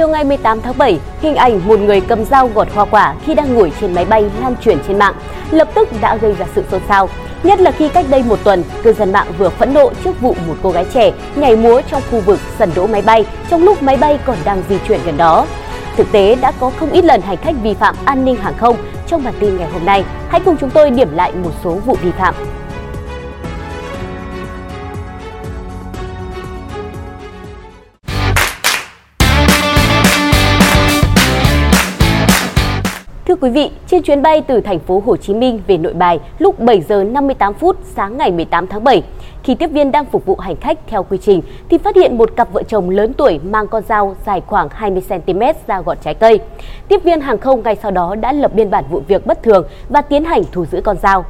Chiều ngày 18 tháng 7, hình ảnh một người cầm dao gọt hoa quả khi đang ngồi trên máy bay lan truyền trên mạng, lập tức đã gây ra sự xôn xao. Nhất là khi cách đây một tuần, cư dân mạng vừa phẫn nộ trước vụ một cô gái trẻ nhảy múa trong khu vực sân đỗ máy bay trong lúc máy bay còn đang di chuyển gần đó. Thực tế đã có không ít lần hành khách vi phạm an ninh hàng không trong bản tin ngày hôm nay. Hãy cùng chúng tôi điểm lại một số vụ vi phạm. Thưa quý vị, trên chuyến bay từ thành phố Hồ Chí Minh về Nội Bài lúc 7 giờ 58 phút sáng ngày 18 tháng 7, khi tiếp viên đang phục vụ hành khách theo quy trình thì phát hiện một cặp vợ chồng lớn tuổi mang con dao dài khoảng 20 cm ra gọt trái cây. Tiếp viên hàng không ngay sau đó đã lập biên bản vụ việc bất thường và tiến hành thu giữ con dao.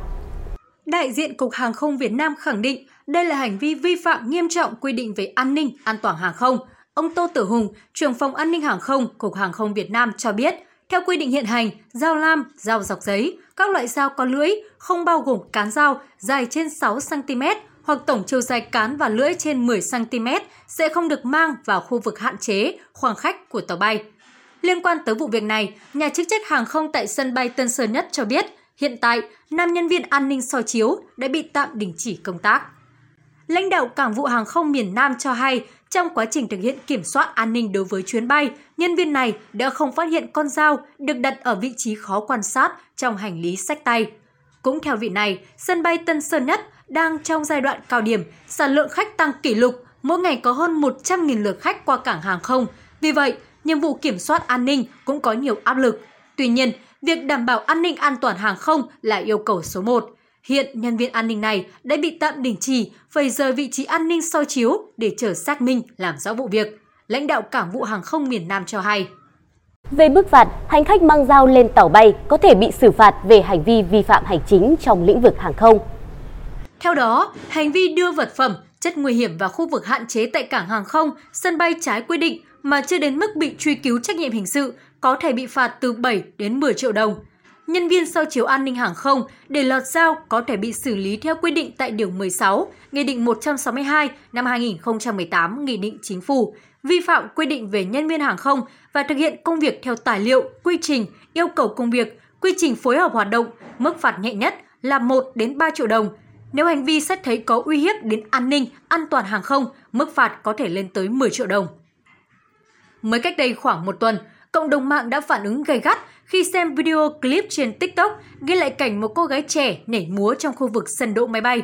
Đại diện Cục Hàng không Việt Nam khẳng định đây là hành vi vi phạm nghiêm trọng quy định về an ninh, an toàn hàng không. Ông Tô Tử Hùng, trưởng phòng an ninh hàng không, Cục Hàng không Việt Nam cho biết – theo quy định hiện hành, dao lam, dao dọc giấy, các loại dao có lưỡi không bao gồm cán dao dài trên 6 cm hoặc tổng chiều dài cán và lưỡi trên 10 cm sẽ không được mang vào khu vực hạn chế, khoảng khách của tàu bay. Liên quan tới vụ việc này, nhà chức trách hàng không tại sân bay Tân Sơn Nhất cho biết, hiện tại, nam nhân viên an ninh soi chiếu đã bị tạm đình chỉ công tác lãnh đạo Cảng vụ Hàng không miền Nam cho hay, trong quá trình thực hiện kiểm soát an ninh đối với chuyến bay, nhân viên này đã không phát hiện con dao được đặt ở vị trí khó quan sát trong hành lý sách tay. Cũng theo vị này, sân bay Tân Sơn Nhất đang trong giai đoạn cao điểm, sản lượng khách tăng kỷ lục, mỗi ngày có hơn 100.000 lượt khách qua cảng hàng không. Vì vậy, nhiệm vụ kiểm soát an ninh cũng có nhiều áp lực. Tuy nhiên, việc đảm bảo an ninh an toàn hàng không là yêu cầu số 1. Hiện nhân viên an ninh này đã bị tạm đình chỉ, phải rời vị trí an ninh soi chiếu để chờ xác minh làm rõ vụ việc. Lãnh đạo cảng vụ hàng không miền Nam cho hay. Về bước phạt, hành khách mang dao lên tàu bay có thể bị xử phạt về hành vi vi phạm hành chính trong lĩnh vực hàng không. Theo đó, hành vi đưa vật phẩm, chất nguy hiểm vào khu vực hạn chế tại cảng hàng không, sân bay trái quy định mà chưa đến mức bị truy cứu trách nhiệm hình sự có thể bị phạt từ 7 đến 10 triệu đồng nhân viên soi chiếu an ninh hàng không để lọt dao có thể bị xử lý theo quy định tại Điều 16, Nghị định 162 năm 2018, Nghị định Chính phủ, vi phạm quy định về nhân viên hàng không và thực hiện công việc theo tài liệu, quy trình, yêu cầu công việc, quy trình phối hợp hoạt động, mức phạt nhẹ nhất là 1 đến 3 triệu đồng. Nếu hành vi xét thấy có uy hiếp đến an ninh, an toàn hàng không, mức phạt có thể lên tới 10 triệu đồng. Mới cách đây khoảng một tuần, Cộng đồng mạng đã phản ứng gay gắt khi xem video clip trên TikTok ghi lại cảnh một cô gái trẻ nhảy múa trong khu vực sân đỗ máy bay.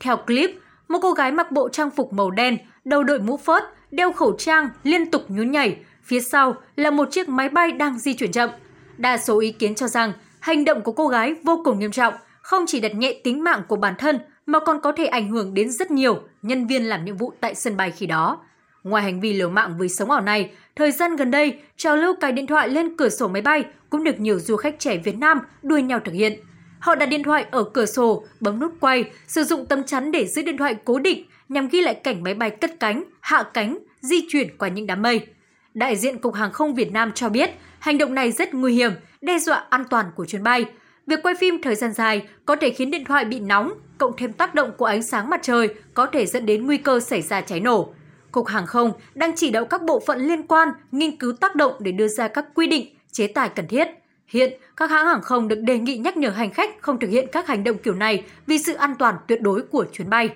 Theo clip, một cô gái mặc bộ trang phục màu đen, đầu đội mũ phớt, đeo khẩu trang, liên tục nhún nhảy. Phía sau là một chiếc máy bay đang di chuyển chậm. Đa số ý kiến cho rằng hành động của cô gái vô cùng nghiêm trọng, không chỉ đặt nhẹ tính mạng của bản thân mà còn có thể ảnh hưởng đến rất nhiều nhân viên làm nhiệm vụ tại sân bay khi đó. Ngoài hành vi liều mạng với sống ảo này, thời gian gần đây, trào lưu cài điện thoại lên cửa sổ máy bay cũng được nhiều du khách trẻ Việt Nam đua nhau thực hiện. Họ đặt điện thoại ở cửa sổ, bấm nút quay, sử dụng tấm chắn để giữ điện thoại cố định nhằm ghi lại cảnh máy bay cất cánh, hạ cánh, di chuyển qua những đám mây. Đại diện Cục Hàng không Việt Nam cho biết, hành động này rất nguy hiểm, đe dọa an toàn của chuyến bay. Việc quay phim thời gian dài có thể khiến điện thoại bị nóng, cộng thêm tác động của ánh sáng mặt trời có thể dẫn đến nguy cơ xảy ra cháy nổ. Cục Hàng không đang chỉ đạo các bộ phận liên quan nghiên cứu tác động để đưa ra các quy định, chế tài cần thiết. Hiện, các hãng hàng không được đề nghị nhắc nhở hành khách không thực hiện các hành động kiểu này vì sự an toàn tuyệt đối của chuyến bay.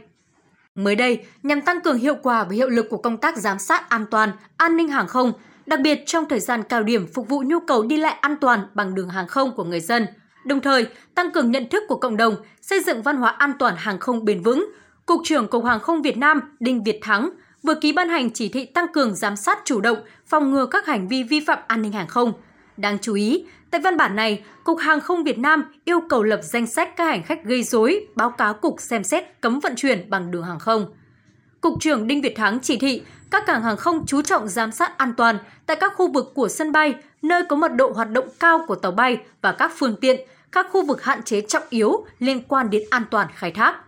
Mới đây, nhằm tăng cường hiệu quả và hiệu lực của công tác giám sát an toàn, an ninh hàng không, đặc biệt trong thời gian cao điểm phục vụ nhu cầu đi lại an toàn bằng đường hàng không của người dân, đồng thời tăng cường nhận thức của cộng đồng, xây dựng văn hóa an toàn hàng không bền vững, Cục trưởng Cục Hàng không Việt Nam Đinh Việt Thắng vừa ký ban hành chỉ thị tăng cường giám sát chủ động, phòng ngừa các hành vi vi phạm an ninh hàng không. Đáng chú ý, tại văn bản này, Cục Hàng không Việt Nam yêu cầu lập danh sách các hành khách gây rối, báo cáo Cục xem xét cấm vận chuyển bằng đường hàng không. Cục trưởng Đinh Việt Thắng chỉ thị các cảng hàng không chú trọng giám sát an toàn tại các khu vực của sân bay, nơi có mật độ hoạt động cao của tàu bay và các phương tiện, các khu vực hạn chế trọng yếu liên quan đến an toàn khai thác –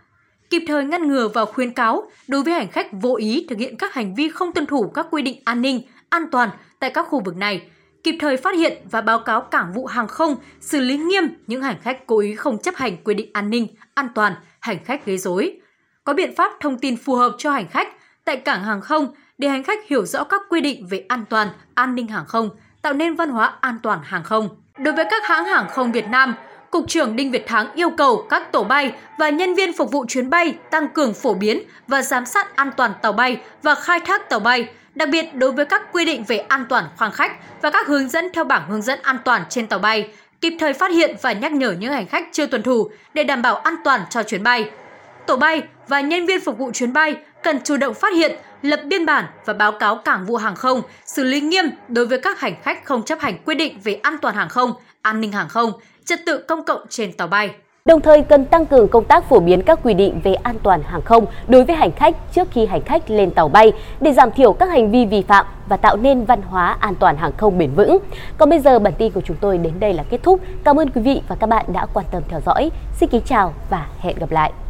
kịp thời ngăn ngừa và khuyến cáo đối với hành khách vô ý thực hiện các hành vi không tuân thủ các quy định an ninh, an toàn tại các khu vực này, kịp thời phát hiện và báo cáo cảng vụ hàng không xử lý nghiêm những hành khách cố ý không chấp hành quy định an ninh, an toàn, hành khách gây rối. Có biện pháp thông tin phù hợp cho hành khách tại cảng hàng không để hành khách hiểu rõ các quy định về an toàn, an ninh hàng không, tạo nên văn hóa an toàn hàng không. Đối với các hãng hàng không Việt Nam, Cục trưởng Đinh Việt Thắng yêu cầu các tổ bay và nhân viên phục vụ chuyến bay tăng cường phổ biến và giám sát an toàn tàu bay và khai thác tàu bay, đặc biệt đối với các quy định về an toàn khoang khách và các hướng dẫn theo bảng hướng dẫn an toàn trên tàu bay, kịp thời phát hiện và nhắc nhở những hành khách chưa tuân thủ để đảm bảo an toàn cho chuyến bay. Tổ bay và nhân viên phục vụ chuyến bay cần chủ động phát hiện, lập biên bản và báo cáo cảng vụ hàng không, xử lý nghiêm đối với các hành khách không chấp hành quy định về an toàn hàng không, an ninh hàng không, trật tự công cộng trên tàu bay. Đồng thời cần tăng cường công tác phổ biến các quy định về an toàn hàng không đối với hành khách trước khi hành khách lên tàu bay để giảm thiểu các hành vi vi phạm và tạo nên văn hóa an toàn hàng không bền vững. Còn bây giờ bản tin của chúng tôi đến đây là kết thúc. Cảm ơn quý vị và các bạn đã quan tâm theo dõi. Xin kính chào và hẹn gặp lại.